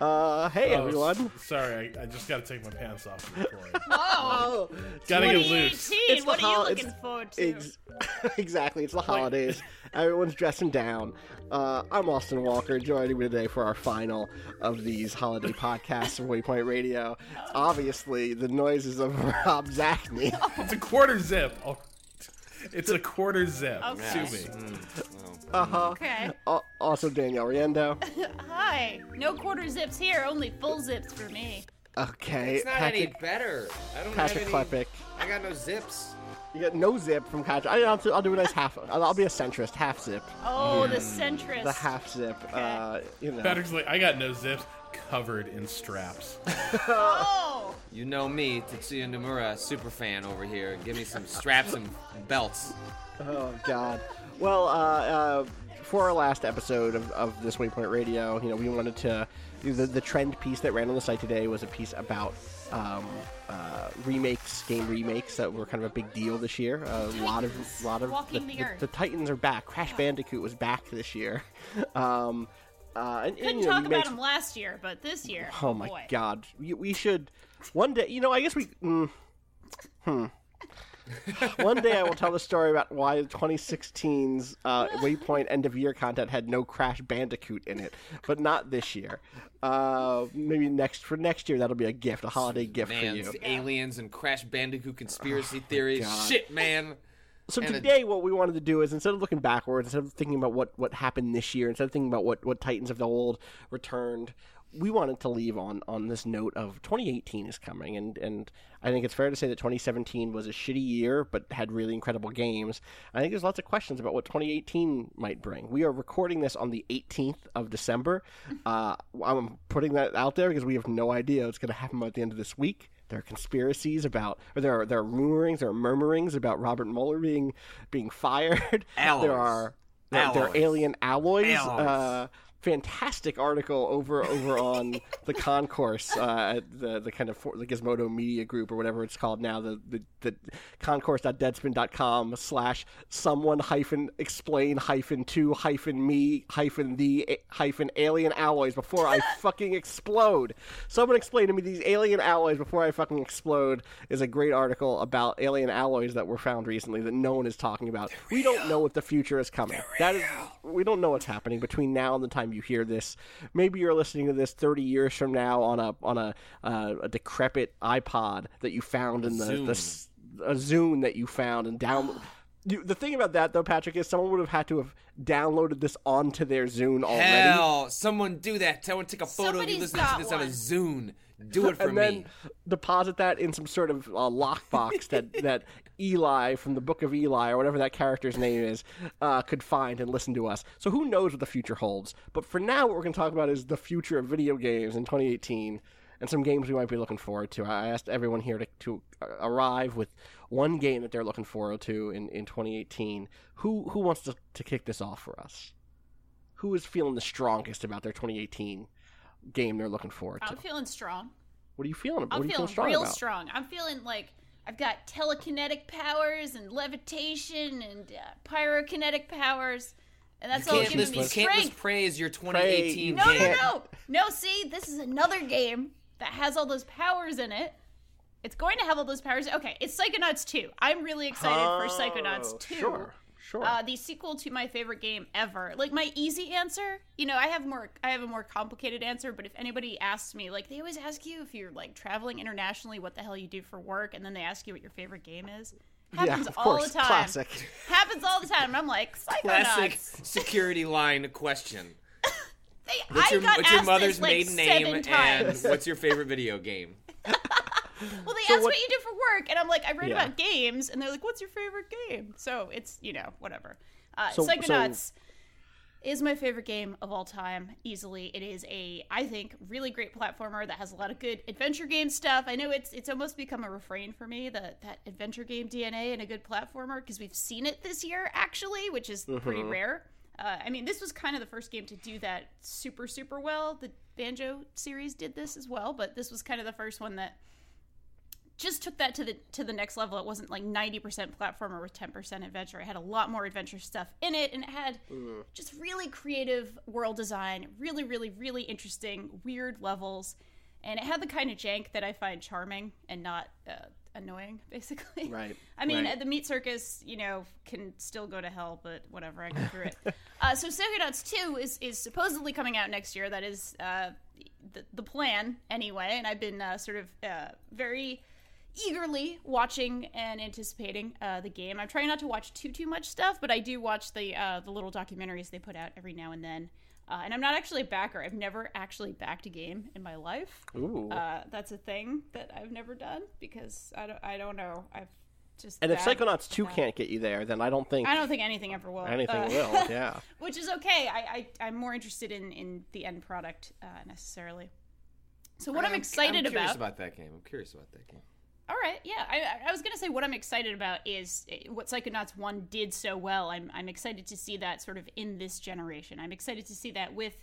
Uh, hey Oh, everyone. s- Sorry, I, I just got to take my pants off. to record. Oh, Gotta get loose. It's What the are you hol- looking forward to? Ex- exactly, it's the holidays. Everyone's dressing down. Uh, I'm Austin Walker, joining me today for our final of these holiday podcasts of Waypoint Radio. Obviously, the noises of Rob Zacny. It's a quarter zip. Oh, it's a quarter zip. Okay. Sue me. Uh-huh. okay. Al- also, Danielle Riendeau. Hi. No quarter zips here, only full zips for me. Okay, It's not any better. I don't Patrick have any. Klepek. I got no zips. You got no zip from Patrick. I, I'll, I'll do a nice half. I'll, I'll be a centrist, half zip. Oh, the centrist. The half zip. Uh, you know. Patrick's like, I got no zips, covered in straps. Oh. You know me, Tetsuya Nomura, super fan over here. Give me some straps and belts. Oh God. Well, uh, uh, for our last episode of, of this Waypoint Radio, you know, we wanted to the the trend piece that ran on the site today was a piece about um, uh, remakes, game remakes that were kind of a big deal this year. a lot of lot of walking the, the earth. the Titans are back. Crash Bandicoot was back this year. Um, uh, and, and, Couldn't you know, talk remakes- about him last year, but this year. Oh my boy. God! We, we should one day. You know, I guess we. Mm, hmm. One day I will tell the story about why 2016's uh, Waypoint end of year content had no Crash Bandicoot in it, but not this year. Uh, maybe next for next year that'll be a gift, a holiday gift Man, for you. aliens and Crash Bandicoot conspiracy theories. Shit, man. So and a- today, what we wanted to do is instead of looking backwards, instead of thinking about what, what happened this year, instead of thinking about what, what Titans of the Old returned, we wanted to leave on, on this note of 2018 is coming, and, and I think it's fair to say that 2017 was a shitty year, but had really incredible games. I think there's lots of questions about what 2018 might bring. We are recording this on the 18th of December. Uh, I'm putting that out there because we have no idea what's going to happen at the end of this week. There are conspiracies about, or there are there are rumorings, there are murmurings about Robert Mueller being being fired. Alloys. There are there, there are alien alloys. Alloys. Uh, fantastic article over over on the concourse uh, the the kind of for, the Gizmodo Media Group or whatever it's called now. The the, the concourse.deadspin.com slash someone hyphen explain hyphen to hyphen me hyphen the a- hyphen alien alloys before I fucking explode. Someone explain to me these alien alloys before I fucking explode is a great article about alien alloys that were found recently that no one is talking about. We don't know what the future is coming. That is we don't know what's happening between now and the time you hear this. Maybe you're listening to this 30 years from now on a on a uh, a decrepit iPod that you found in the, the Zune. s- a Zune that you found and download. You, the thing about that though, Patrick, is someone would have had to have downloaded this onto their Zune already. Hell, someone do that. Someone take a photo of you Somebody's listening to got this on a one. Zune. Do it for and then me. deposit that in some sort of uh, lockbox that that Eli from the Book of Eli or whatever that character's name is uh, could find and listen to us. So who knows what the future holds? But for now, what we're going to talk about is the future of video games in 2018 and some games we might be looking forward to. I asked everyone here to, to uh, arrive with one game that they're looking forward to in, in 2018. Who who wants to, to kick this off for us? Who is feeling the strongest about their 2018 game they're looking forward to? I'm feeling strong. What are you feeling? I'm feeling feeling strong real about? strong. I'm feeling like I've got telekinetic powers and levitation and uh, pyrokinetic powers, and that's You all giving me you can't strength. praise your 2018 No, game. no, no, no. See, this is another game that has all those powers in it. It's going to have all those powers. Okay, it's Psychonauts 2. I'm really excited for Psychonauts 2. Oh, Sure, sure. Uh, the sequel to my favorite game ever. Like my easy answer, you know, I have more. I have a more complicated answer. But if anybody asks me, like they always ask you if you're like traveling internationally, what the hell you do for work, and then they ask you what your favorite game is. Happens of all course, the time. classic. Happens all the time. And I'm like, Classic security line question. They, What's I your, got what's your mother's this, like, maiden name times. and what's your favorite video game? Well, they So asked what- what you do for work, and I'm like, I write Yeah. about games, and they're like, "What's your favorite game?" So it's you know whatever. Uh, So- so- Psychonauts is my favorite game of all time, easily. It is a, I think, really great platformer that has a lot of good adventure game stuff. I know it's it's almost become a refrain for me that that adventure game DNA and a good platformer because we've seen it this year actually, which is pretty rare. Uh, I mean, this was kind of the first game to do that super super well. The Banjo series did this as well, but this was kind of the first one that just took that to the to the next level. It wasn't like 90% platformer with 10% adventure. It had a lot more adventure stuff in it and it had just really creative world design, really really really interesting weird levels. And it had the kind of jank that I find charming and not uh, annoying basically. Right, I mean, right. the meat circus, you know, can still go to hell, but whatever, I go through it. uh, so Psychonauts 2 is is supposedly coming out next year. That is uh, the, the plan anyway, and I've been uh, sort of uh, very eagerly watching and anticipating uh, the game. I'm trying not to watch too too much stuff, but I do watch the uh, the little documentaries they put out every now and then. Uh, and I'm not actually a backer. I've never actually backed a game in my life. Ooh. Uh, that's a thing that I've never done because I don't I don't know. I've just and if Psychonauts 2 bad. can't get you there, then I don't think I don't think anything ever will. anything Uh, will. Yeah. which is okay. I, I I'm more interested in in the end product uh, necessarily. So what I'm, excited I'm curious about, about that game. I'm curious about that game. All right, yeah, I, I- was gonna say what I'm excited about is uh, what Psychonauts One did so well. I'm I'm excited to see that sort of in this generation. I'm excited to see that with.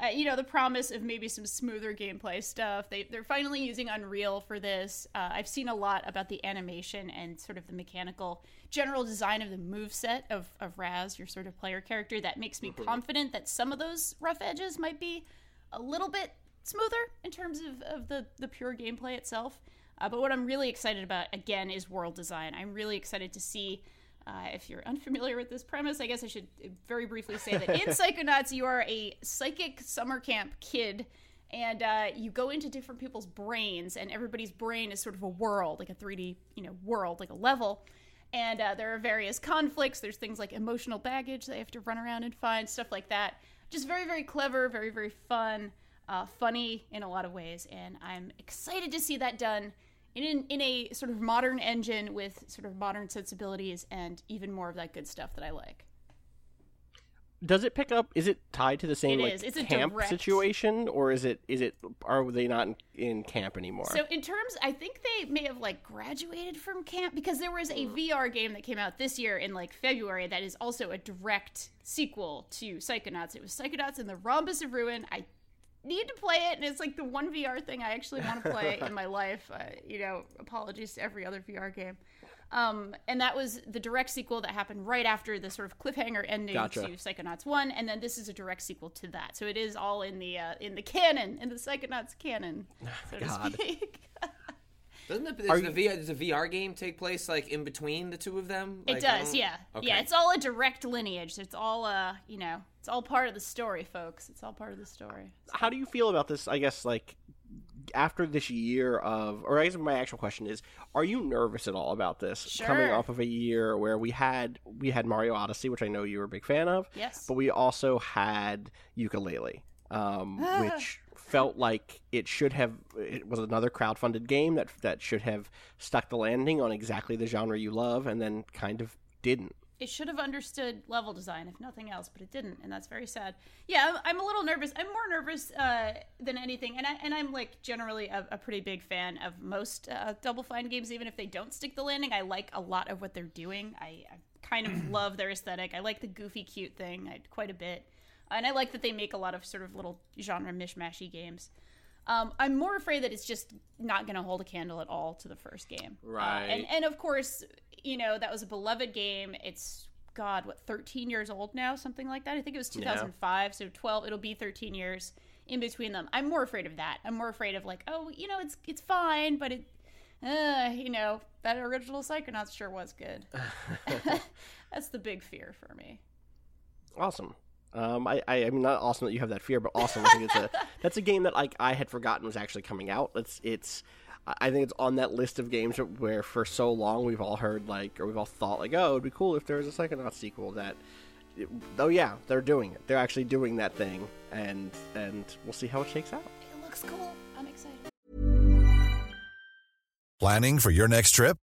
Uh, you know the promise of maybe some smoother gameplay stuff. They they're finally using Unreal for this. Uh, I've seen a lot about the animation and sort of the mechanical general design of the move set of of Raz, your sort of player character. That makes me confident that some of those rough edges might be a little bit smoother in terms of, of the the pure gameplay itself. Uh, but what I'm really excited about again is world design. I'm really excited to see. Uh, if you're unfamiliar with this premise, I guess I should very briefly say that in Psychonauts, you are a psychic summer camp kid, and uh, you go into different people's brains, and everybody's brain is sort of a world, like a 3D, you know, world, like a level. And uh, there are various conflicts. There's things like emotional baggage they have to run around and find, stuff like that. Just very, very clever, very, very fun, uh, funny in a lot of ways, and I'm excited to see that done in in a sort of modern engine with sort of modern sensibilities and even more of that good stuff that I like. Does it pick up? Is it tied to the same It like is. It's a camp direct- situation, or is it? Is it? Are they not in, in camp anymore? So in terms, I think they may have like graduated from camp because there was a hmm. VR game that came out this year in like February that is also a direct sequel to Psychonauts. It was Psychonauts and the Rhombus of Ruin. I need to play it, and it's like the one VR thing I actually want to play in my life. Uh, you know, apologies to every other VR game. Um, and that was the direct sequel that happened right after the sort of cliffhanger ending Gotcha. to Psychonauts One, and then this is a direct sequel to that. So it is all in the uh, in the canon, in the Psychonauts canon, so to speak. Doesn't the, Are does the, VR, does the VR game take place like in between the two of them? It Like, I does, yeah, Okay. yeah. It's all a direct lineage. It's all, uh, you know, it's all part of the story, folks. It's all part of the story. How do you feel about this? I guess like after this year of, or I guess my actual question is, are you nervous at all about this coming off of a year where we had we had Mario Odyssey, which I know you were a big fan of, Yes. but we also had Yooka-Laylee, um, which felt like it should have. It was another crowdfunded game that that should have stuck the landing on exactly the genre you love, and then kind of didn't. It should have understood level design, if nothing else, but it didn't, and that's very sad. Yeah, I'm, I'm a little nervous. I'm more nervous uh, than anything, and I and I'm like generally a, a pretty big fan of most uh, Double Fine games, even if they don't stick the landing. I like a lot of what they're doing. I, I kind of love their aesthetic. I like the goofy, cute thing I, quite a bit, and I like that they make a lot of sort of little genre mishmashy games. Um, I'm more afraid that it's just not going to hold a candle at all to the first game. Uh, Right. and and of course, you know that was a beloved game. It's God, what 13 years old now, something like that. I think it was 2005, so 12. It'll be 13 years in between them. I'm more afraid of that. I'm more afraid of like, oh, you know, it's it's fine, but it, uh, you know, that original Psychonauts sure was good. That's the big fear for me. Awesome. Um, I, I, I mean, not awesome that you have that fear, but awesome. I think it's a that's a game that like I had forgotten was actually coming out. It's it's I I think it's on that list of games where for so long we've all heard like or we've all thought like oh it'd be cool if there was a Psychonauts sequel that. Oh yeah, they're doing it. They're actually doing that thing, and and we'll see how it shakes out. It looks cool. I'm excited. Planning for your next trip?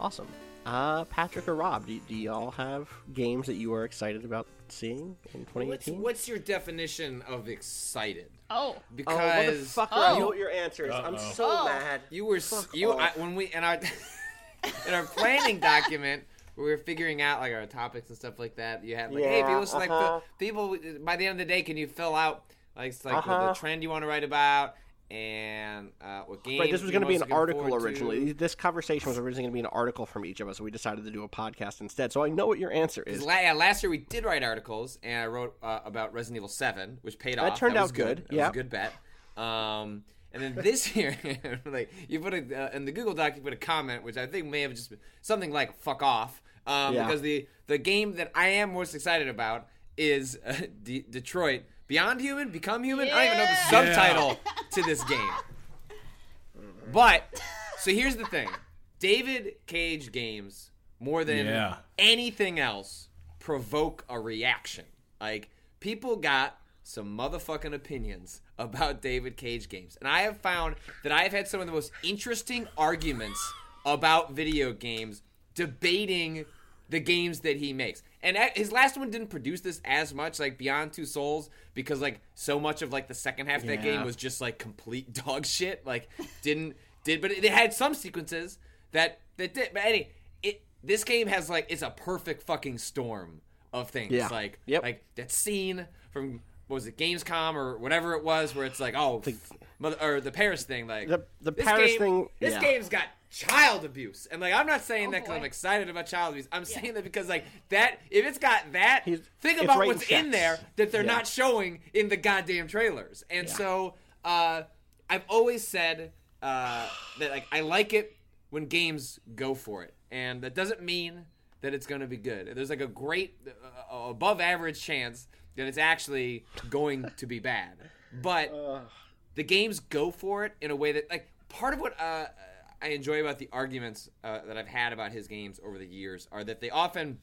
Awesome. Uh, Patrick or Rob, do, do y'all have games that you are excited about seeing in What's, 2018? what's your definition of excited? Oh, Because Oh, motherfucker! Oh. I know what your answer is. I'm so Oh. mad. You were s- Fuck you. I, when we in our in our planning document we were figuring out like our topics and stuff like that. You had like, hey, Yeah, people, so, like uh-huh. the- people. By the end of the day, can you fill out like it's like Uh-huh. the trend you want to write about and uh, what game? Right, this was going to be an article forward to? originally. This conversation was originally going to be an article from each of us, so we decided to do a podcast instead. So I know what your answer is. Yeah, last year we did write articles, and I wrote uh, about Resident Evil Seven, which paid off. That off. turned was out good, That yeah. good bet. Um, and then this year, like you put a uh, in the Google Doc, you put a comment, which I think may have just been something like "fuck off," um, Yeah. because the the game that I am most excited about is uh, D- Detroit Beyond Human, Become Human. I don't even know the Yeah. subtitle to this game. But so here's the thing: David Cage games more than Yeah. anything else provoke a reaction. Like people got some motherfucking opinions about David Cage games, and I have found that I have had some of the most interesting arguments about video games debating the games that he makes. And his last one didn't produce this as much, like Beyond Two Souls, because like so much of like the second half of that Yeah. game was just like complete dog shit. Like didn't did, but it, it had some sequences that that did. But any it this game has like it's a perfect fucking storm of things. Yeah. Like Yep. like that scene from what was it Gamescom or whatever it was where it's like oh mother, or the Paris thing like The- the Paris game- thing, this yeah. game's got child abuse. And like I'm not saying Oh, that because I'm excited about child abuse. I'm saying that because like that if it's got that He's- think about writing what's in there that they're Yeah. not showing in the goddamn trailers. And so uh, I've always said uh, that like I like it when games go for it. And that doesn't mean that it's going to be good. There's like a great uh, above average chance that it's actually going to be bad. But the games go for it in a way that like part of what uh, I enjoy about the arguments uh, that I've had about his games over the years are that they often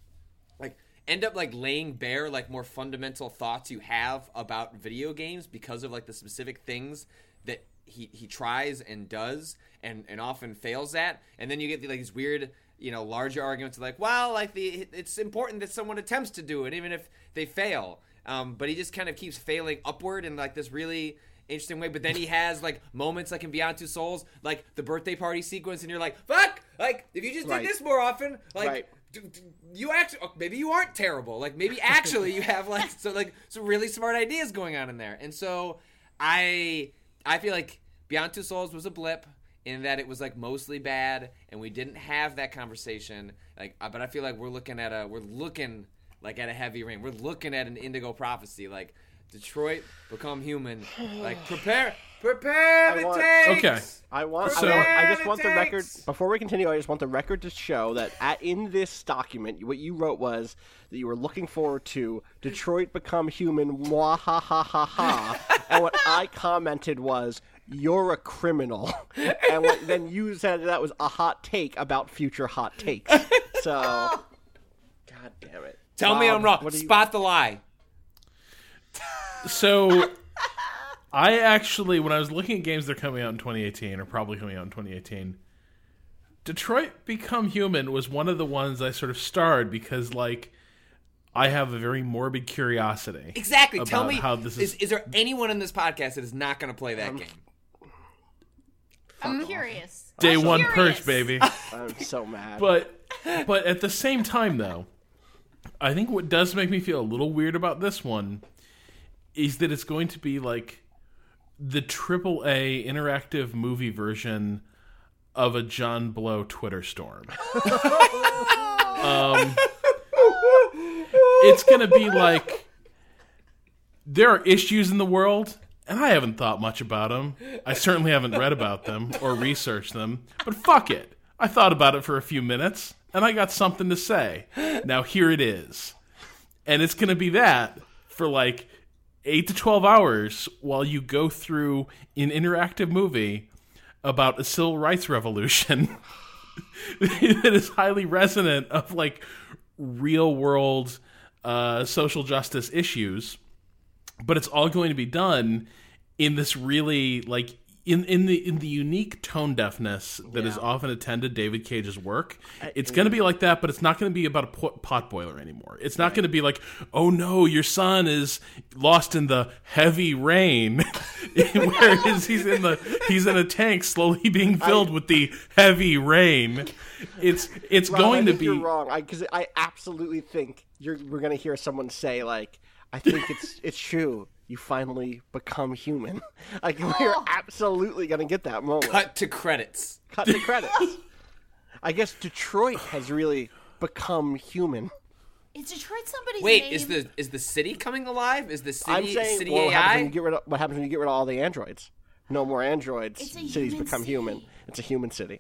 like end up like laying bare like more fundamental thoughts you have about video games because of like the specific things that he he tries and does and and often fails at. And then you get the, like these weird you know larger arguments like well like the it's important that someone attempts to do it even if they fail. Um, but he just kind of keeps failing upward in like this really interesting way but then he has like moments like in beyond two souls like the birthday party sequence and you're like fuck! Like if you just Right. did this more often like Right. d- d- you actually oh, maybe you aren't terrible. Like maybe actually you have like so like some really smart ideas going on in there. And so i i feel like beyond two souls was a blip in that it was like mostly bad and we didn't have that conversation. Like uh, but i feel like we're looking at a we're looking like at a heavy rain. We're looking at an indigo prophecy. Like detroit become human like prepare prepare I the want- tanks Okay. I want, So- I want. I just Prepare want the the record before we continue. I just want the record to show that at, in this document, what you wrote was that you were looking forward to Detroit Become Human. Mwah ha ha ha ha. and what I commented was, "You're a criminal." and what, then you said that was a hot take about future hot takes. So, God damn it. tell me i'm wrong what you- spot the lie So I actually, when I was looking at games that are coming out in 2018 or probably coming out in 2018, Detroit Become Human was one of the ones I sort of starred because, like, I have a very morbid curiosity. Exactly. Tell me, how this is, is- is there anyone in this podcast that is not going to play that game? I'm curious. Day I'm one curious. perch, baby. I'm so mad. but but at the same time, though, I think what does make me feel a little weird about this one is that it's going to be like the triple A interactive movie version of a John Blow Twitter storm. um, it's going to be like there are issues in the world, and I haven't thought much about them. I certainly haven't read about them or researched them, but fuck it. I thought about it for a few minutes, and I got something to say. Now here it is. And it's going to be that for like 8 to 12 hours while you go through an interactive movie about a civil rights revolution that is highly resonant of like real world uh, social justice issues. But it's all going to be done in this really like in in the in the unique tone deafness that is often attended David Cage's work. It's going to be like that, but it's not going to be about a pot, pot boiler anymore. It's not going to be like, "Oh no, your son is lost in the heavy rain," whereas he's in the he's in a tank slowly being filled with the heavy rain. It's it's Rob, going I to be You're wrong because I, absolutely think you're. We're gonna hear someone say like, "I think it's it's true. You finally become human." Like oh. we're absolutely gonna get that moment. Cut to credits. Cut to credits. I guess Detroit has really become human. Is Detroit somebody's Wait, name? is the is the city coming alive? Is the city I'm saying, city well, what happens, when you get rid of, what happens when you get rid of all the androids? No more androids. It's a Cities human become human. It's a human city.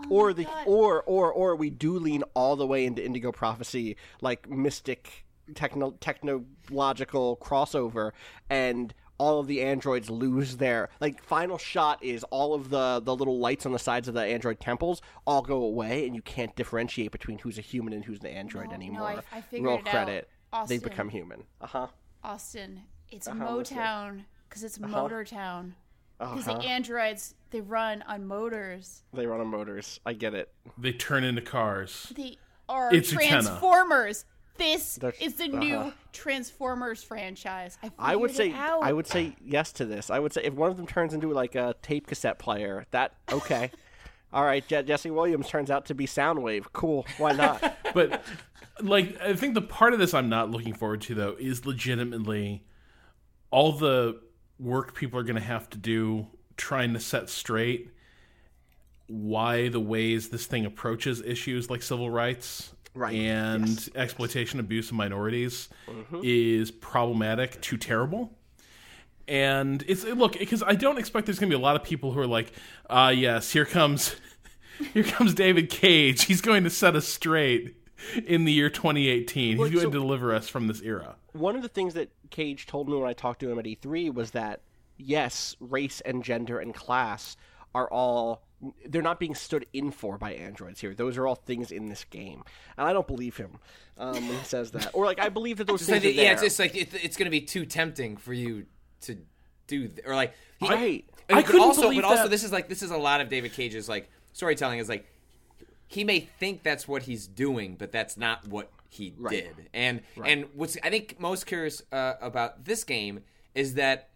Oh or the God. or or or we do lean all the way into Indigo Prophecy, like mystic techno technological crossover, and all of the androids lose their like final shot is all of the the little lights on the sides of the android temples all go away, and you can't differentiate between who's a human and who's an android No, no, anymore. I- I figured Roll it out. credit. They Austin. become human. Uh huh. Austin. It's I'm listening. Motown because it's Motor Town. Because Uh-huh. the androids they run on motors. They run on motors. I get it. they turn into cars. They are It's Utena. Transformers. This That's- is the uh-huh. new Transformers franchise. I, I would say out. I would say yes to this. I would say if one of them turns into like a tape cassette player, that okay. All right, Je- Jesse Williams turns out to be Soundwave. Cool. Why not? but like I think the part of this I'm not looking forward to though is legitimately all the work people are going to have to do trying to set straight why the ways this thing approaches issues like civil rights Right. and Yes. exploitation abuse of minorities is problematic to terrible and it's look because I don't expect there's going to be a lot of people who are like, ah, yes, here comes, here comes David Cage. He's going to set us straight in the year 2018. Well, He's going so- to deliver us from this era. one of the things that Cage told me when I talked to him at E3 was that yes, race and gender and class are all they're not being stood in for by androids here. Those are all things in this game, and I don't believe him um, when he says that. Or like I believe that those like things the- are yeah, there. it's just like it, it's going to be too tempting for you to do, th- or like he, Right. and- I couldn't also, believe but also, that- this is like this is a lot of David Cage's like storytelling is like he may think that's what he's doing, but that's not what he did. And and what's I think most curious uh, about this game is that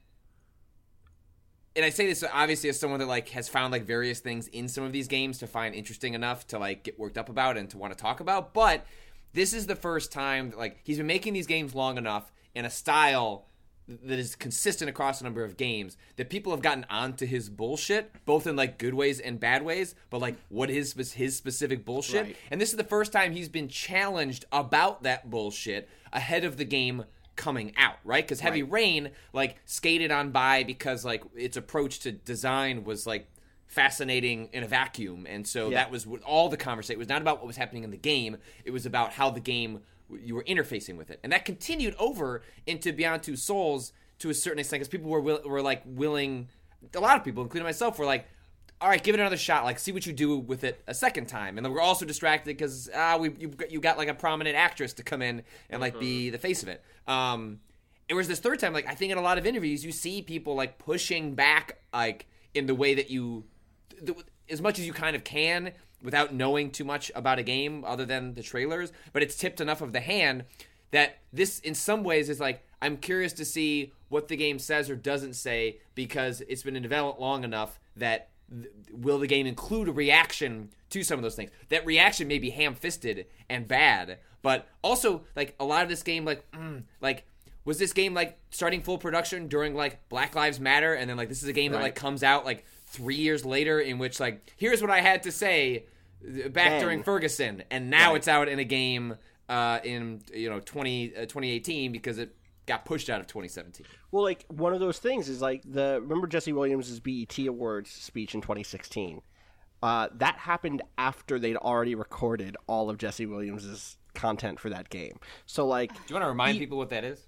and I say this obviously as someone that like has found like various things in some of these games to find interesting enough to like get worked up about and to want to talk about, but this is the first time that, like he's been making these games long enough in a style that is consistent across a number of games that people have gotten onto his bullshit both in like good ways and bad ways but like what is his specific bullshit Right. and this is the first time he's been challenged about that bullshit ahead of the game coming out, right? Because Heavy Rain like skated on by because like its approach to design was like fascinating in a vacuum, and so Yeah. that was what all the conversation. It was not about what was happening in the game; it was about how the game you were interfacing with it, and that continued over into Beyond Two Souls to a certain extent because people were will, were like willing. A lot of people, including myself, were like, all right, give it another shot. Like, see what you do with it a second time. And then we're also distracted because ah, we you got, you got like a prominent actress to come in and like be the face of it. Um, it was this third time. Like, I think in a lot of interviews, you see people like pushing back, like in the way that you, the, as much as you kind of can, without knowing too much about a game other than the trailers. But it's tipped enough of the hand that this, in some ways, is like I'm curious to see what the game says or doesn't say because it's been in development long enough that th- will the game include a reaction to some of those things? That reaction may be ham-fisted and bad, but also like a lot of this game, like mm, like was this game like starting full production during like Black Lives Matter, and then like this is a game that like comes out like three years later, in which like here's what I had to say uh, back during Ferguson, and now it's out in a game uh, in you know 20, uh, 2018 because it got pushed out of 2017. Well, like one of those things is like the remember Jesse Williams' BET Awards speech in 2016. Uh, that happened after they'd already recorded all of Jesse Williams' content for that game. So like, Do you want to remind people what that is?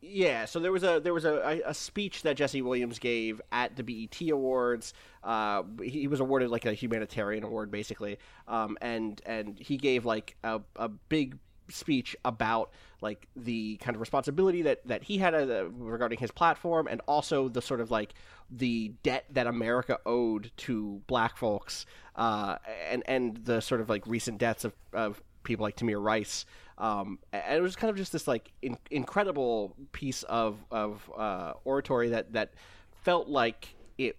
yeah, so there was a there was a, a, speech that Jesse Williams gave at the BET Awards. Uh, he, he was awarded like a humanitarian award, basically, um, and and he gave like a, a big speech about like the kind of responsibility that that he had uh, regarding his platform, and also the sort of like the debt that America owed to Black folks, uh, and and the sort of like recent deaths of, of people like Tamir Rice. Um, and it was kind of just this like in- incredible piece of of uh, oratory that that felt like it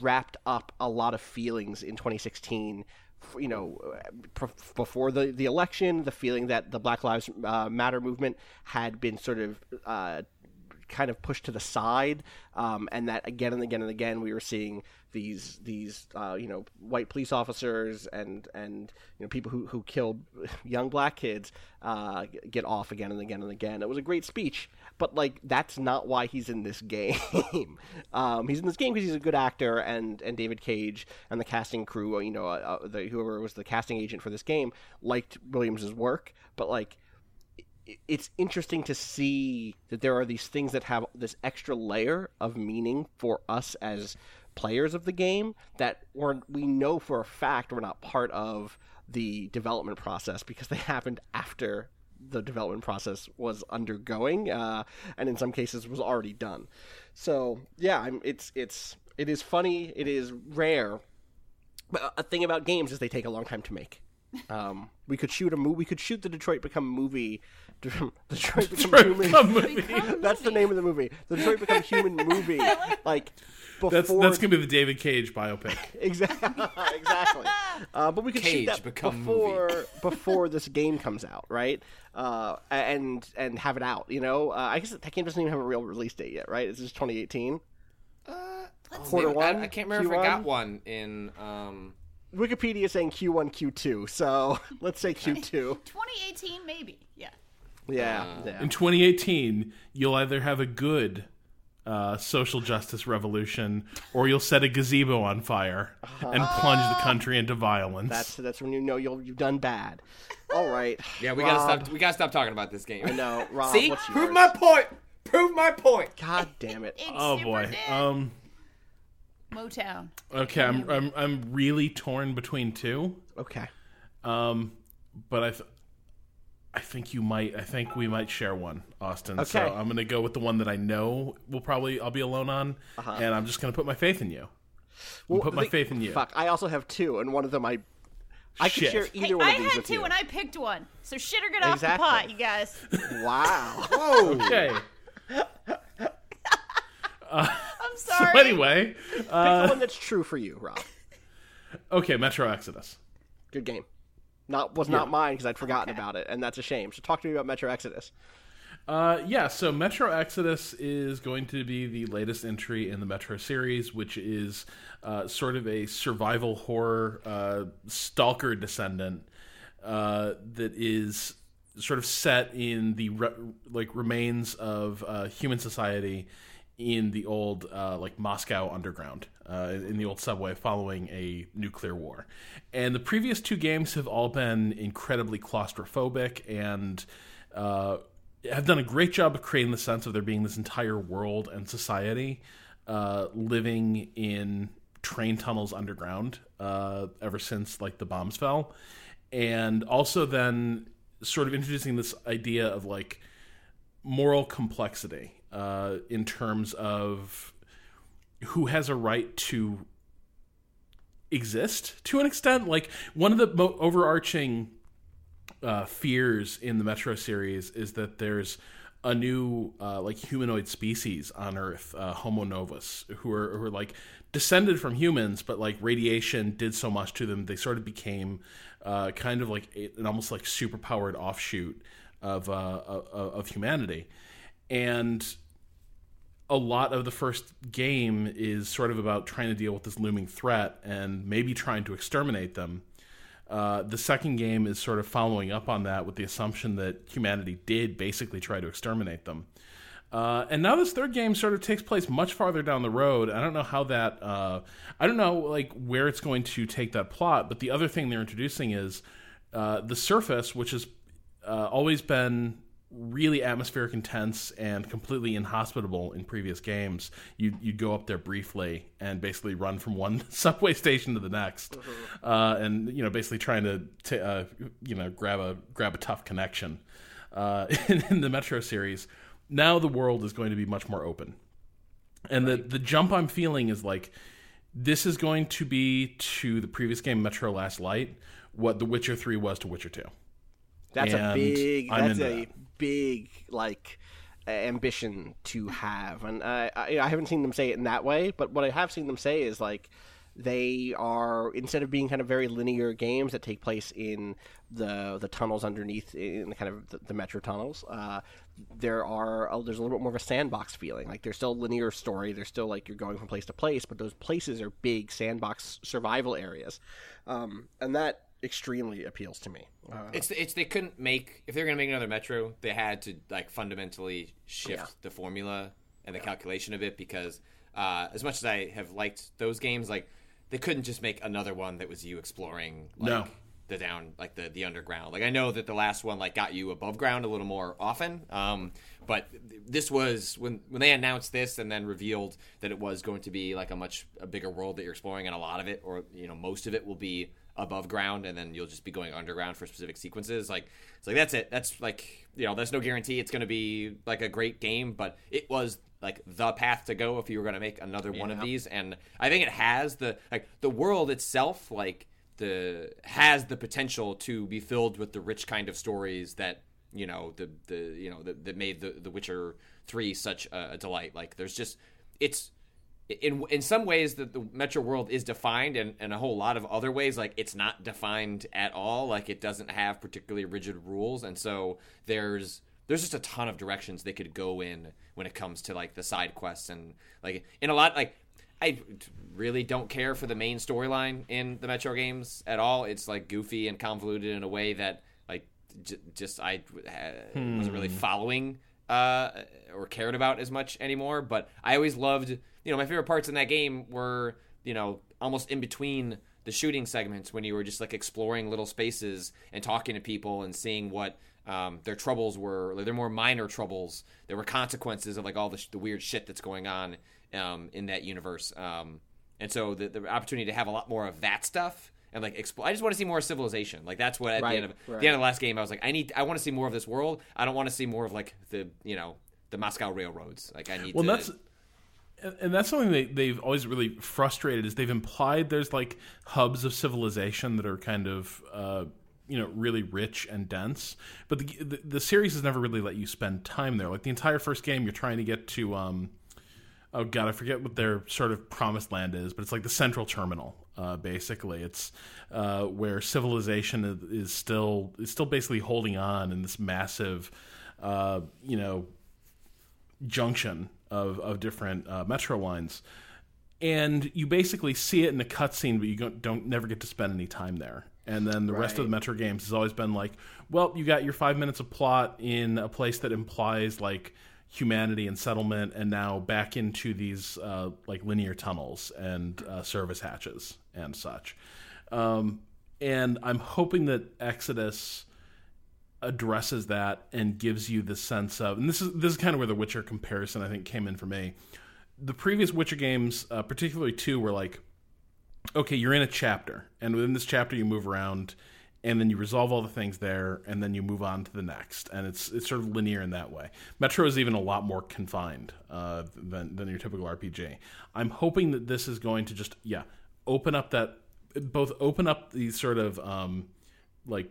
wrapped up a lot of feelings in 2016 f- you know before the the election the feeling that the black lives uh, matter movement had been sort of uh, kind of pushed to the side, um, and that again and again and again we were seeing these these uh, you know white police officers and and you know people who who killed young black kids uh, get off again and again and again. It was a great speech, but like that's not why he's in this game. um, he's in this game because he's a good actor, and and David Cage and the casting crew, you know, uh, uh, the, whoever was the casting agent for this game liked Williams's work, but like it's interesting to see that there are these things that have this extra layer of meaning for us as players of the game that we're, we know for a fact we're not part of the development process because they happened after the development process was undergoing uh, and in some cases was already done so yeah I'm, it's it's it is funny it is rare but a thing about games is they take a long time to make um, we could shoot a movie. We could shoot the Detroit Become movie. Detroit Become Human. Become movie. That's the name of the movie. The Detroit Become Human movie. Like before. That's that's gonna be the David Cage biopic. exactly. exactly. Uh, but we could Cage shoot that Become before before this game comes out, right? Uh, and and have it out. You know, uh, I guess that game doesn't even have a real release date yet, right? It's just 2018. Quarter I, one. I can't remember if I got Q1? one in. Um, Wikipedia is saying Q1, Q2. So let's say Q2. 2018, maybe. Yeah. Yeah. yeah. In 2018, you'll either have a good uh, social justice revolution, or you'll set a gazebo on fire and plunge the country into violence. That's that's when you know you'll you've done bad. All right. yeah, we Rob, gotta stop. We gotta stop talking about this game. I know. Rob, See, what's prove my point. Prove my point. God damn it. It's oh boy. Dick. Um. Motown. Okay, I'm I'm I'm really torn between two. Okay. Um, but I, th- I think you might. I think we might share one, Austin. So Okay. I'm gonna go with the one that I know will probably I'll be alone on, and I'm just gonna put my faith in you. I'm Well, gonna put my the- faith in you. Fuck. I also have two, and one of them I. I could Shit. share Hey, either one I of these had with two you. and I picked one. So shit or get off the pot, you guys. Wow. Okay. I'm sorry. So anyway, Pick uh, the one that's true for you, Rob. okay, Metro Exodus. Good game. Not was not mine because I'd forgotten about it, and that's a shame. So talk to me about Metro Exodus. Uh, yeah, so Metro Exodus is going to be the latest entry in the Metro series, which is uh, sort of a survival horror uh, stalker descendant uh, that is sort of set in the re- like remains of uh, human society in the old uh, like Moscow underground, uh, in the old subway following a nuclear war. And the previous two games have all been incredibly claustrophobic and uh, have done a great job of creating the sense of there being this entire world and society uh, living in train tunnels underground uh, ever since like the bombs fell, and also then sort of introducing this idea of like moral complexity uh, in terms of who has a right to exist to an extent. Like one of the mo- overarching uh, fears in the Metro series is that there's a new uh, like humanoid species on Earth, uh, Homo novus, who are who are like descended from humans, but like radiation did so much to them, they sort of became uh, kind of like an almost like superpowered offshoot of uh, of, of humanity, and a lot of the first game is sort of about trying to deal with this looming threat and maybe trying to exterminate them. Uh, the second game is sort of following up on that with the assumption that humanity did basically try to exterminate them. Uh, and now this third game sort of takes place much farther down the road. I don't know how that. Uh, I don't know like where it's going to take that plot. But the other thing they're introducing is uh, the surface, which has uh, always been really atmospheric intense and completely inhospitable in previous games you'd, you'd go up there briefly and basically run from one subway station to the next uh, and you know basically trying to t- uh, you know grab a grab a tough connection uh, in, in, the metro series now the world is going to be much more open and right. the, the jump i'm feeling is like this is going to be to the previous game metro last light what the witcher 3 was to witcher 2 that's and a big. That's a that. Big like ambition to have, and I, I I haven't seen them say it in that way, but what I have seen them say is like they are instead of being kind of very linear games that take place in the the tunnels underneath in the kind of the, the metro tunnels uh, there are uh, there's a little bit more of a sandbox feeling. Like there's still a linear story. There's still like you're going from place to place but those places are big sandbox survival areas. Um, and that extremely appeals to me. Uh, it's it's they couldn't make if they're going to make another Metro, they had to like fundamentally shift yeah. the formula and the yeah. calculation of it because uh, as much as I have liked those games, like they couldn't just make another one that was you exploring like no. the down like the the underground. Like I know that the last one like got you above ground a little more often. Um, but this was when when they announced this and then revealed that it was going to be like a much a bigger world that you're exploring and a lot of it or you know most of it will be above ground and then you'll just be going underground for specific sequences. Like it's like that's it. That's like you know there's no guarantee it's going to be like a great game but it was like the path to go if you were going to make another yeah. one of these. And i think it has the like the world itself like the has the potential to be filled with the rich kind of stories that you know the the you know that, that made the the witcher 3 such a, a delight. Like there's just it's in in some ways that the metro world is defined and in a whole lot of other ways like it's not defined at all like it doesn't have particularly rigid rules and so there's there's just a ton of directions they could go in when it comes to like the side quests and like in a lot like I really don't care for the main storyline in the Metro games at all. It's like goofy and convoluted in a way that like j- just I uh, wasn't really hmm. following uh, or cared about as much anymore. But I always loved you know, my favorite parts in that game were, you know, almost in between the shooting segments when you were just like exploring little spaces and talking to people and seeing what um, their troubles were. Like, they're more minor troubles. There were consequences of like all the, sh- the weird shit that's going on um, in that universe. Um, and so the, the opportunity to have a lot more of that stuff and like explore. I just want to see more civilization. Like that's what at right, the end of right. the end of the last game I was like, I need. I want to see more of this world. I don't want to see more of like the you know the Moscow railroads. Like I need. Well, to, that's and that's something they, they've always really frustrated is they've implied there's like hubs of civilization that are kind of uh, you know really rich and dense. But the, the, the series has never really let you spend time there. Like the entire first game you're trying to get to um, oh god i forget what their sort of promised land is but it's like the central terminal uh, basically. It's uh, where civilization is, still is still basically holding on in this massive uh, you know junction of of different uh, metro lines, and you basically see it in a cutscene, but you don't, don't never get to spend any time there. And then the right. rest of the Metro games has always been like, well, you got your five minutes of plot in a place that implies like humanity and settlement, and now back into these uh, like linear tunnels and uh, service hatches and such. Um, and I'm hoping that Exodus addresses that and gives you the sense of and this is this is kind of where the Witcher comparison I think came in for me. The previous Witcher games, uh, particularly two, were like, okay, you're in a chapter, and within this chapter you move around, and then you resolve all the things there, and then you move on to the next, and it's it's sort of linear in that way. Metro is even a lot more confined uh, than than your typical RPG. I'm hoping that this is going to just yeah open up that both open up these sort of um, like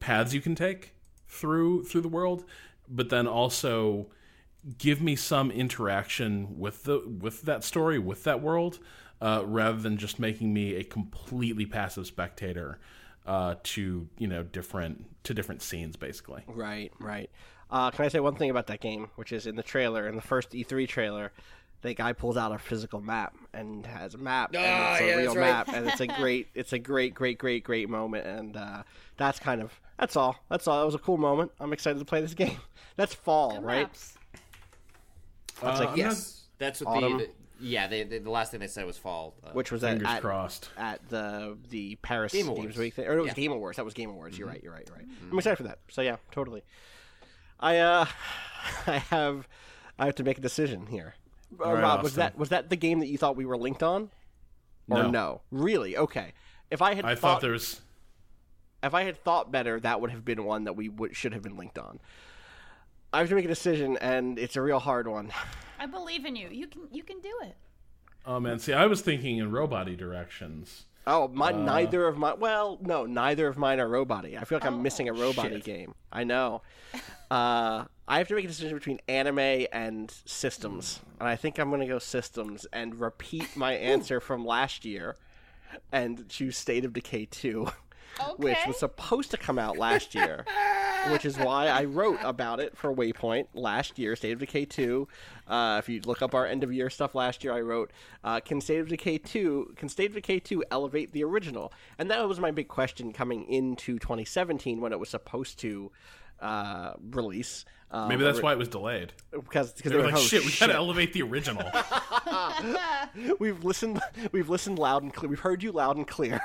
paths you can take through through the world but then also give me some interaction with the with that story with that world uh, rather than just making me a completely passive spectator uh, to you know different to different scenes basically Right, right. Uh, can I say one thing about that game, which is in the trailer, in the first E3 trailer, the guy pulls out a physical map and has a map, and Ah, it's a yeah, real that's right. map, and it's a great, it's a great, great, great, great moment, and uh, that's kind of that's all. That's all. That was a cool moment. I'm excited to play this game. That's fall, Good right? maps. Uh, like, I'm Yes, that's what Autumn. the, the yeah. They, the the last thing they said was fall. Uh, Which was at, fingers at, crossed at the the Paris Game Games Awards. Week thing, or it was Yeah. Game Awards. That was Game Awards. You're right. You're right. You're right. I'm excited for that. So yeah, totally. I uh, I have I have to make a decision here. Uh, right, Rob, was Austin. that was that the game that you thought we were linked on, or No. no? Really? Okay. If I had I thought, thought there was if I had thought better, that would have been one that we would, should have been linked on. I have to make a decision, and it's a real hard one. I believe in you. You can you can do it. oh man see I was thinking in robot directions Oh, my Uh. neither of my well, no, neither of mine are Roboty. I feel like I'm missing a Roboty game. I know. Uh, I have to make a decision between anime and systems, and I think I'm going to go systems and repeat my answer from last year, and choose State of Decay 2, which was supposed to come out last year. Which is why I wrote about it for Waypoint last year, State of Decay 2. Uh, if you look up our end of year stuff last year, I wrote, uh, "Can State of Decay 2 can State of Decay 2 elevate the original?" And that was my big question coming into 2017 when it was supposed to uh, release. Um, maybe that's why it was delayed because because they they were were like oh, shit we gotta elevate the original we've listened we've listened loud and clear we've heard you loud and clear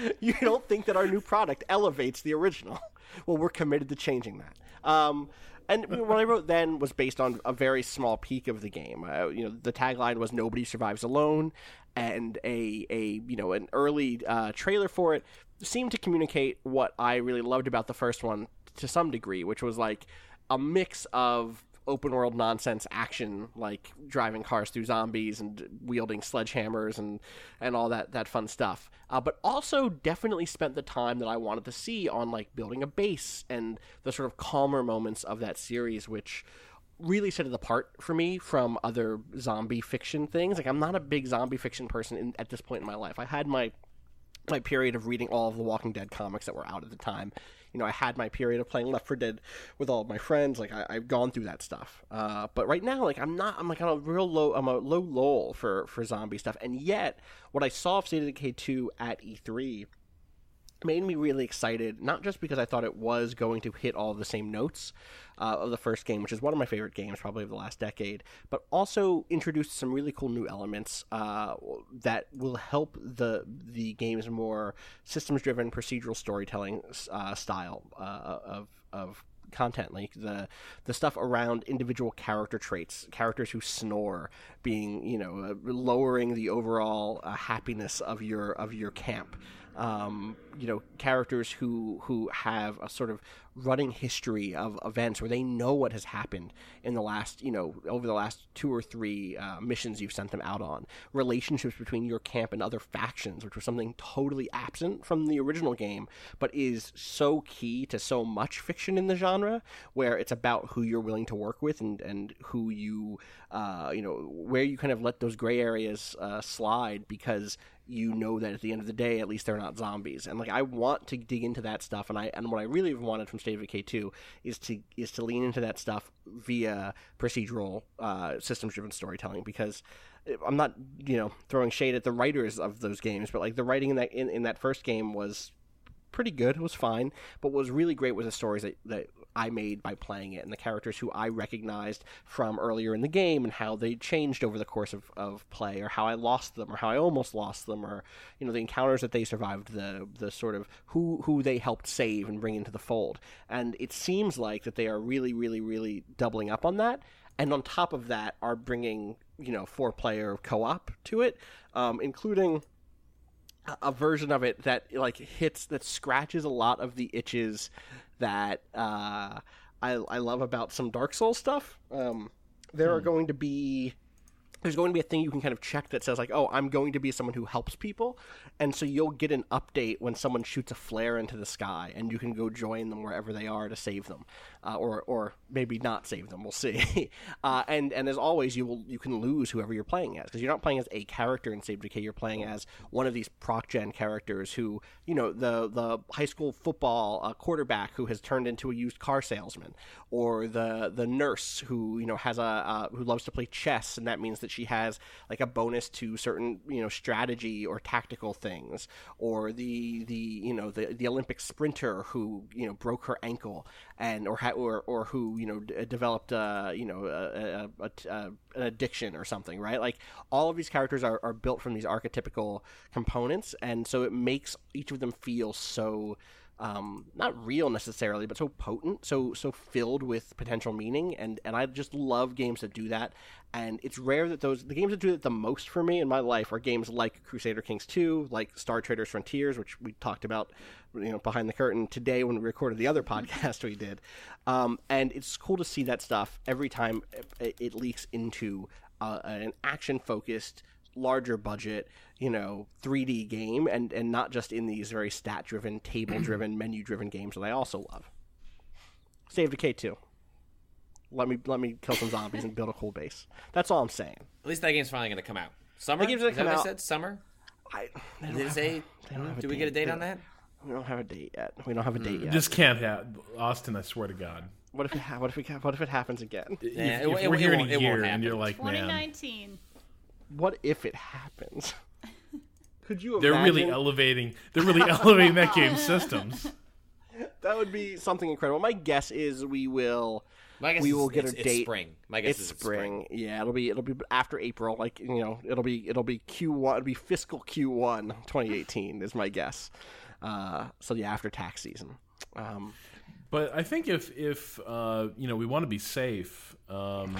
you don't think that our new product elevates the original well we're committed to changing that um, and what I wrote then was based on a very small peek of the game. Uh, you know, the tagline was "Nobody survives alone," and a a you know an early uh, trailer for it seemed to communicate what I really loved about the first one to some degree, which was like a mix of open world nonsense action like driving cars through zombies and wielding sledgehammers and and all that that fun stuff. Uh, but also definitely spent the time that I wanted to see on like building a base and the sort of calmer moments of that series which really set it apart for me from other zombie fiction things. Like I'm not a big zombie fiction person in, at this point in my life. I had my my period of reading all of the Walking Dead comics that were out at the time. You know, I had my period of playing Left 4 Dead with all of my friends. Like I, I've gone through that stuff. Uh, but right now, like I'm not. I'm like on a real low. I'm a low lull for for zombie stuff. And yet, what I saw of State of Decay 2 at E3 made me really excited, not just because I thought it was going to hit all the same notes uh, of the first game, which is one of my favorite games probably of the last decade, but also introduced some really cool new elements uh, that will help the the game's more systems-driven procedural storytelling uh, style uh, of of content. Like the the stuff around individual character traits characters who snore being you know uh, lowering the overall uh, happiness of your of your camp um, you know characters who who have a sort of running history of events where they know what has happened in the last you know over the last two or three uh, missions you've sent them out on relationships between your camp and other factions which was something totally absent from the original game but is so key to so much fiction in the genre where it's about who you're willing to work with and and who you uh, you know where you kind of let those gray areas uh, slide because you know that at the end of the day, at least they're not zombies. And like I want to dig into that stuff, and I and what I really wanted from Of Decay two is to is to lean into that stuff via procedural uh, systems driven storytelling because. I'm not, you know, throwing shade at the writers of those games, but like the writing in that in, in that first game was pretty good. It was fine, but what was really great was the stories that, that I made by playing it and the characters who I recognized from earlier in the game and how they changed over the course of, of play or how I lost them or how I almost lost them or you know the encounters that they survived the the sort of who who they helped save and bring into the fold. And it seems like that they are really really really doubling up on that. And on top of that are bringing you know four player co-op to it um, including a- version of it that like hits that scratches a lot of the itches that uh, I I love about some Dark Souls stuff. Um, there are going to be there's going to be a thing you can kind of check that says like, oh, I'm going to be someone who helps people, and so you'll get an update when someone shoots a flare into the sky, and you can go join them wherever they are to save them, uh, or or maybe not save them. We'll see. uh, and and as always, you will you can lose whoever you're playing as because you're not playing as a character in Save Decay. You're playing as one of these proc gen characters who you know the the high school football uh, quarterback who has turned into a used car salesman, or the the nurse who you know has a who loves to play chess, and that means that she has like a bonus to certain you know strategy or tactical things, or the the you know the the Olympic sprinter who you know broke her ankle and or ha- or or who you know d- developed uh, you know a, a, a, an addiction or something, right? Like all of these characters are, are built from these archetypical components, and so it makes each of them feel so um, not real necessarily, but so potent, so so filled with potential meaning, and and I just love games that do that. And it's rare that those the games that do that the most for me in my life are games like Crusader Kings Two, like Star Traders Frontiers, which we talked about, you know, behind the curtain today when we recorded the other podcast we did. Um, and it's cool to see that stuff every time it, it leaks into uh, an action focused larger budget, you know, 3D game and and not just in these very stat driven, table driven, menu driven games that I also love. Save Decay 2. Let me let me kill some zombies and build a cool base. That's all I'm saying. At least that game's finally going to come out. Summer? That game's gonna Is that come I out- said? Summer? I they don't Did it have say? they a Do we get a date. date on that? We don't have a date yet. We don't have a date mm, yet. Just can't have Austin. I swear to God. what if it ha- what if it ha- what if it happens again? If, Yeah, if it- it- we're it here in won't- a it won't year and happen. you're like, man, 2019. What if it happens? Could you they're imagine? really elevating. They're really elevating that game's systems. that would be something incredible. My guess is we will My guess we is will get it's, a it's date. spring. My guess it's is it's spring. Yeah, it'll be it'll be after April. Like you know, it'll be it'll be Q1. It'll be fiscal Q1 2018 is my guess. Uh, so yeah, after tax season. Um, But I think if if uh, you know we want to be safe, um,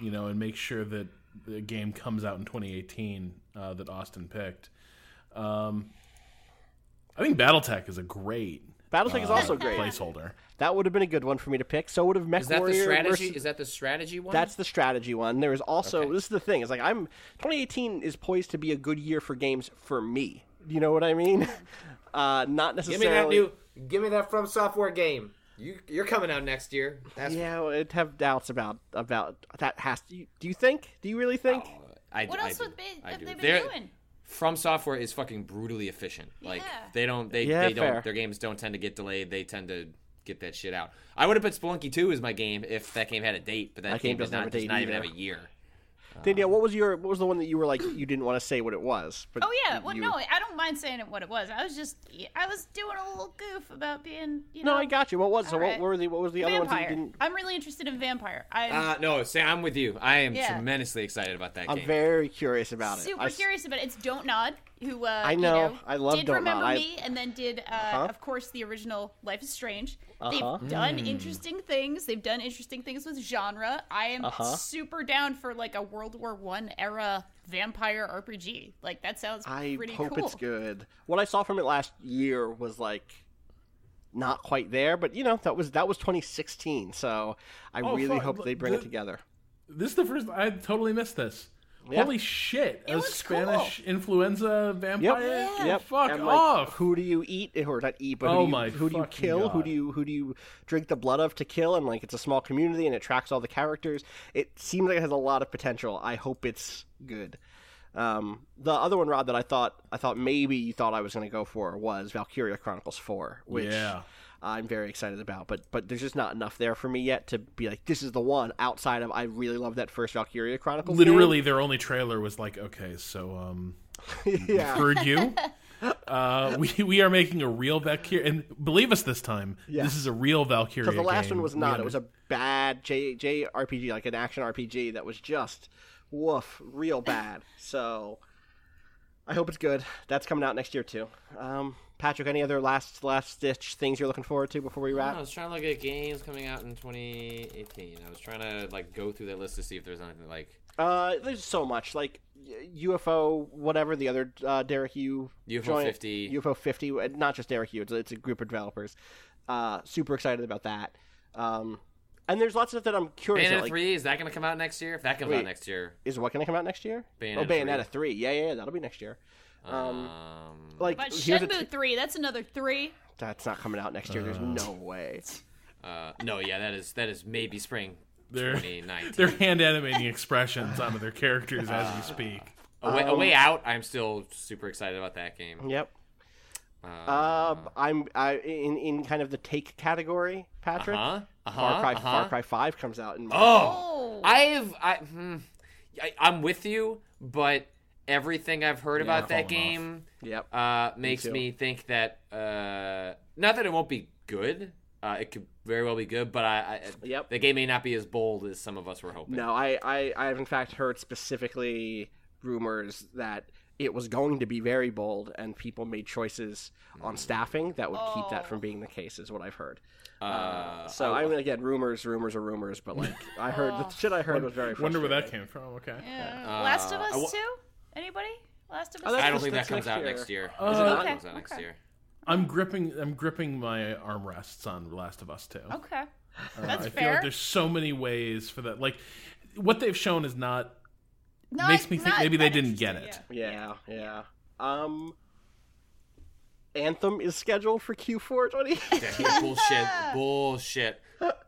you know, and make sure that the game comes out in 2018 uh, that Austin picked, um, I think BattleTech is a great BattleTech is uh, also great. placeholder. That would have been a good one for me to pick. So would have Mech Is that the strategy? versus- Is that the strategy one? That's the strategy one. There is also Okay. this is the thing. It's like I'm 2018 is poised to be a good year for games for me. You know what I mean? Uh, not necessarily. Give me that new. Give me that From Software game. You you're coming out next year. That's Yeah, I'd have doubts about about that. Has to, do you think? Do you really think? I, What I else do. would they, I have do. they been They're- doing? From Software is fucking brutally efficient. Like Yeah. they don't they Yeah, they don't fair. their games don't tend to get delayed. They tend to get that shit out. I would have put Spelunky 2 as my game if that game had a date, but that, That game game, does doesn't have not a does not even have a year. Danielle, what was your what was the one that you were like you didn't want to say what it was? But Oh yeah, well you- no, I don't mind saying it what it was. I was just I was doing a little goof about being you No, know. I got you. What was so? What Alright. were the what was the other ones that you didn't? I'm really interested in Vampire. I'm Uh, no, Sam, I'm with you. I am Yeah. tremendously excited about that I'm game. very curious about it. super I s- curious about it. It's Dontnod, who uh, I you know. I love did Don't remember I- me, and then did uh, Uh-huh. of course the original Life is Strange. Uh-huh. They've done interesting things. They've done interesting things with genre. I am Uh-huh. super down for like a World War One era vampire RPG. Like that sounds I pretty hope cool. it's good. What I saw from it last year was like not quite there, but you know that was that was 2016. So I Oh, really fuck, hope they bring it together. This is the first. I totally missed this. Yeah. Holy shit! a looks Spanish influenza Yep. vampire. Yep. Fuck And, like, off. Who do you eat or not eat? But Oh who do you, my who do you fucking kill? Who do you who do you drink the blood of to kill? And like it's a small community and it tracks all the characters. It seems like it has a lot of potential. I hope it's good. Um, the other one, Rob, that I thought I thought maybe you thought I was going to go for was Valkyria Chronicles Four, which Yeah. I'm very excited about. But but there's just not enough there for me yet to be like this is the one. Outside of I really love that first Valkyria Chronicles. game. Literally, their only trailer was like, okay, so um, yeah. heard you. Uh, we we are making a real Valkyria, and believe us this time, Yeah. this is a real Valkyria. Because the last game. one was not. It was a bad J JRPG, like an action RPG that was just woof, real bad. So I hope it's good. That's coming out next year too. Um, Patrick, any other last last stitch things you're looking forward to before we wrap? I was trying to look at games coming out in 2018. I was trying to like go through that list to see if there's anything like Uh, there's so much like UFO, whatever the other uh, Derek Yu UFO joint- 50. UFO 50, uh, not just Derek Yu. It's a, it's a group of developers. Uh, super excited about that. Um, and there's lots of stuff that I'm curious. Bayonetta about, like, three is that going to come out next year? If that comes out next year, is what going to come out next year? Bayonetta oh, Bayonetta three. Yeah, yeah, yeah, that'll be next year. Um, um, like But here's a Shenmue t- three, that's another three. that's not coming out next year. There's no way. uh, no, yeah, that is that is maybe spring They're 2019. they're hand animating expressions onto their characters as we speak. a, way, a Um, way out. I'm still super excited about that game. Yep. Uh Um, I'm I in in kind of the take category, Patrick. huh. Uh Far. Cry uh-huh. Far Cry Five comes out in March. Oh, Oh, I've I, hmm, I I'm with you, but everything I've heard about that falling off. game Yep. uh, makes too. me think that uh, not that it won't be good. Uh, it could very well be good, but I, I Yep. the game may not be as bold as some of us were hoping. No, I, I I have in fact heard specifically rumors that it was going to be very bold, and people made choices on staffing that would keep that from being the case. Is what I've heard. Uh, So I mean, again, rumors, rumors are rumors, but like I heard the shit I heard was very. Wonder where that came from. Okay. yeah. Uh, Last of Us wa- too. Anybody? Last of Us. Oh, I don't think that comes out next year. Uh, Is it not? Okay, comes out next okay. year. I'm gripping. I'm gripping my armrests on Last of Us too. okay, Uh, that's I feel fair. like there's so many ways for that. Like what they've shown is not. Not- makes me think maybe they didn't get it. yeah. Yeah, yeah. Um, Anthem is scheduled for Q4 20. Bullshit, bullshit.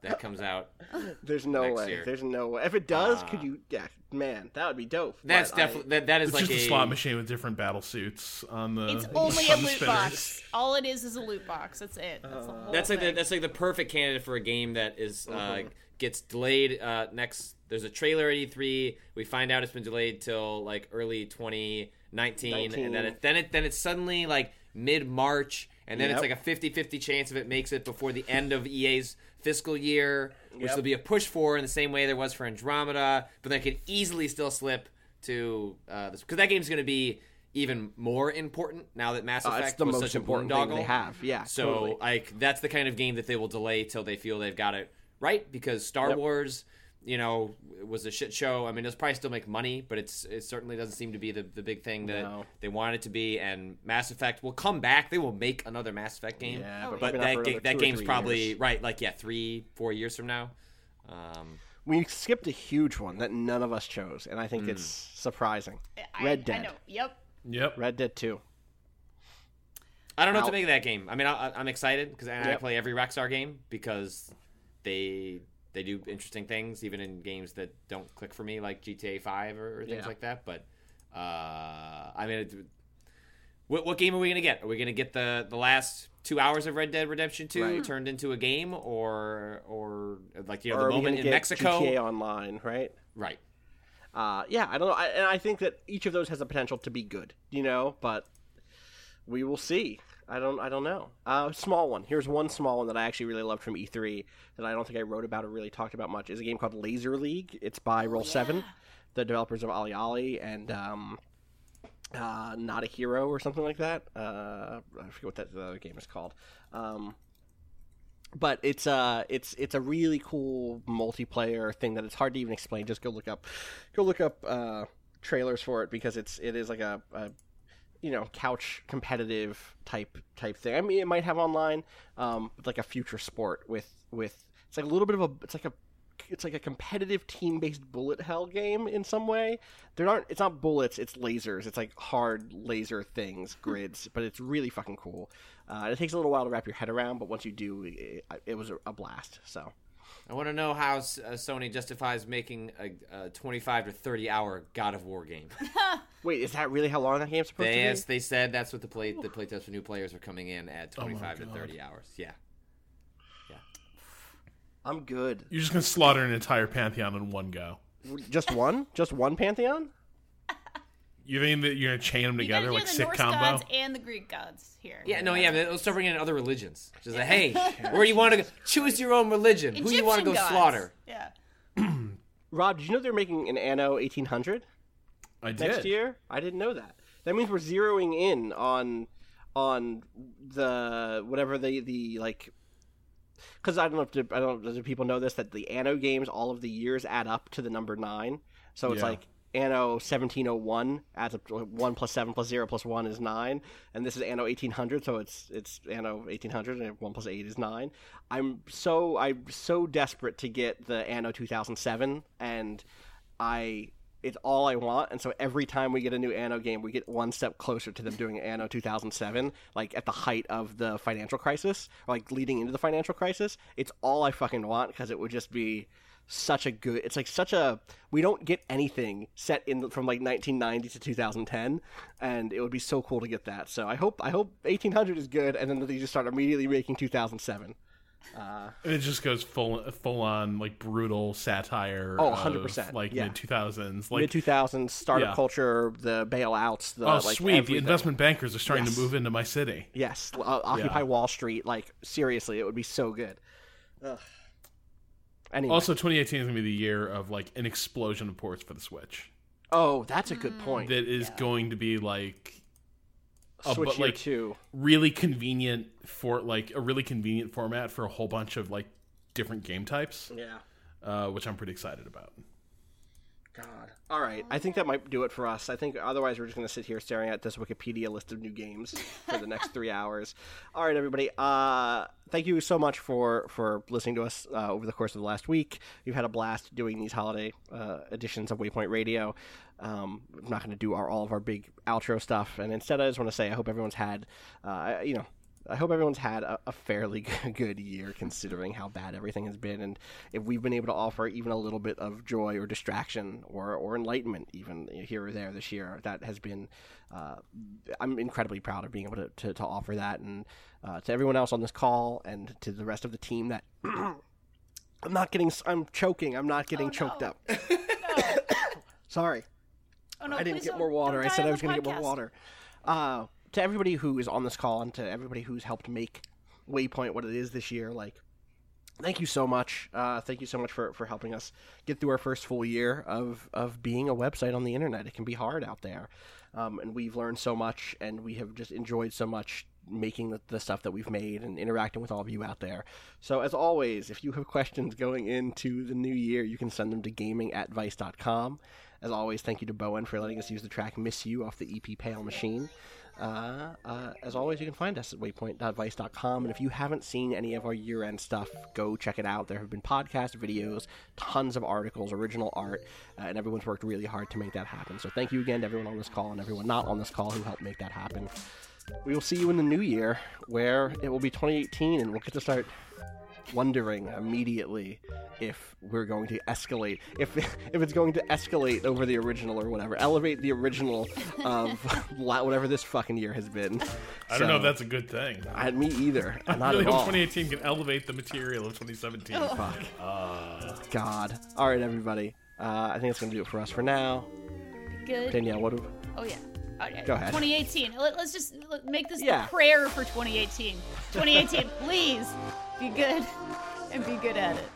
That comes out. There's no Next way. year. There's no way. If it does, could you? Yeah, man, that would be dope. That's definitely that. That is It's like just a a slot machine with different battle suits on the. It's only a loot spinners. box. All it is is a loot box. That's it. That's the whole That's like the, that's like the perfect candidate for a game that is uh, Mm-hmm. gets delayed. Uh, next, there's a trailer at E3. We find out it's been delayed till like early 2019, and then it, then it then it's suddenly like mid March, and then it's like a 50-50 chance if it makes it before the end of EA's fiscal year, which Yep. there'll be a push for in the same way there was for Andromeda, but that it could easily still slip to uh, this because that game's going to be. Even more important now that Mass Uh, Effect it's the was most such a important thing they have. Yeah, So totally. like that's the kind of game that they will delay till they feel they've got it right because Star Yep. Wars, you know, it was a shit show. I mean, it'll probably still make money, but it's it certainly doesn't seem to be the, the big thing that No. they want it to be. And Mass Effect will come back. They will make another Mass Effect game. Yeah, Oh, but but that ga- that game's probably years. right. Like yeah, three four years from now. Um, we skipped a huge one that none of us chose, and I think it's surprising. I- Red I Dead. know. Yep. Yep. Red Dead Two. I don't know what to make of that game. I mean, I, I'm excited because I Yep. play every Rockstar game because they they do interesting things, even in games that don't click for me, like GTA Five or, or things Yeah. like that. But uh, I mean, it, what what game are we gonna get? Are we gonna get the the last two hours of Red Dead Redemption Two Right. turned into a game, or or like you know or the moment in Mexico? GTA Online, right? Right. Uh, yeah, I don't know, I, and I think that each of those has the potential to be good, you know. But we will see. I don't. I don't know. Uh, small one. Here's one small one that I actually really loved from E3 that I don't think I wrote about or really talked about much. Is a game called Laser League. It's by Roll Seven, the developers of OlliOlli and um, uh, Not a Hero or something like that. Uh, I forget what that the other game is called. Um, but it's uh it's it's a really cool multiplayer thing that it's hard to even explain. Just go look up, go look up uh, trailers for it because it's it is like a, a you know couch competitive type type thing. I mean, it might have online, um, like a future sport with with it's like a little bit of a it's like a it's like a competitive team based bullet hell game in some way. There aren't it's not bullets, it's lasers. It's like hard laser things, grids, but it's really fucking cool. Uh, it takes a little while to wrap your head around, but once you do, it, it was a, a blast. So I want to know how S- uh, Sony justifies making a, a 25 to 30 hour God of War game. wait, is that really how long that game's supposed They to be? yes, they said that's what the play the playtest for new players are coming in at Oh 25 to God. 30 hours. Yeah. Yeah. I'm good. You're just gonna slaughter an entire pantheon in one go. Just one? Just one pantheon? You think that you're gonna chain them together gotta like the sick Norse combo? gods and the Greek gods here. Yeah, no, yeah, but let's start bringing in other religions. Just like, hey, where you want to go? Choose your own religion. Who you want to go gods. slaughter? Yeah. Rob, did you know they're making an Anno 1800 I did. next year? I didn't know that. That means we're zeroing in on on the whatever the the like because I don't know if the, I don't know, do people know this that the Anno games all of the years add up to the number nine. So it's Yeah. like Anno 1701 adds up to one plus seven plus zero plus one is nine, and this is Anno 1800, so it's it's Anno 1800, and one plus eight is nine. I'm so I'm so desperate to get the Anno 2007, and I it's all I want, and so every time we get a new Anno game, we get one step closer to them doing Anno 2007, like at the height of the financial crisis, or like leading into the financial crisis. It's all I fucking want because it would just be such a good. It's like such a we don't get anything set in from like 1990 to 2010, and it would be so cool to get that. So I hope I hope 1800 is good, and then they just start immediately making 2007. And it just goes full full on like brutal satire. Oh, 100%, Like yeah. mid two thousands. Like Mid 2000s startup Yeah. culture, the bailouts, the oh like sweet, the investment bankers are starting Yes. to move into my city. Yes, uh, Occupy Yeah. Wall Street. Like seriously, it would be so good. Ugh. Anyway. Also, 2018 is gonna be the year of like an explosion of ports for the Switch. oh, that's a good point. That is going to be like uh, Switch but, like, two. really convenient for like a really convenient format for a whole bunch of like different game types, Yeah. uh, which I'm pretty excited about. God. All right. I think that might do it for us. I think otherwise we're just going to sit here staring at this Wikipedia list of new games for the next three hours. All right, everybody. Uh, thank you so much for for listening to us uh, over the course of the last week. We've had a blast doing these holiday uh, editions of Waypoint Radio. Um, I'm not going to do our all of our big outro stuff, and instead, I just want to say I hope everyone's had, uh, you know. I hope everyone's had a, a fairly good year considering how bad everything has been, and if we've been able to offer even a little bit of joy or distraction or, or enlightenment, even here or there this year, that has been. Uh, I'm incredibly proud of being able to, to, to offer that, and uh, to everyone else on this call, and to the rest of the team that. I'm not getting. I'm choking. I'm not getting Oh, choked no. up. Sorry. Oh no! I didn't get more water. I said I was going to get more water. Uh, to everybody who is on this call and to everybody who's helped make Waypoint what it is this year, like, thank you so much. Uh, thank you so much for, for helping us get through our first full year of, of being a website on the internet. It can be hard out there. Um, and we've learned so much and we have just enjoyed so much making the, the stuff that we've made and interacting with all of you out there. So, as always, if you have questions going into the new year, you can send them to gaming at. As always, thank you to Bowen for letting us use the track Miss You off the EP Pale Machine. Uh, uh, as always, you can find us at waypoint.vice.com. And if you haven't seen any of our year end stuff, go check it out. There have been podcast videos, tons of articles, original art, uh, and everyone's worked really hard to make that happen. So thank you again to everyone on this call and everyone not on this call who helped make that happen. We will see you in the new year where it will be 2018 and we'll get to start wondering immediately if we're going to escalate if if it's going to escalate over the original or whatever elevate the original of whatever this fucking year has been I don't know if that's a good thing. I, me either I not really at hope all 2018 can elevate the material of 2017. fuck god all right everybody uh, I think that's gonna do it for us for now Good. Danielle what do Oh yeah. Okay. Go ahead. 2018. Let, us just make this Yeah. prayer for 2018. 2018, please be good and be good at it.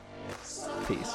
peace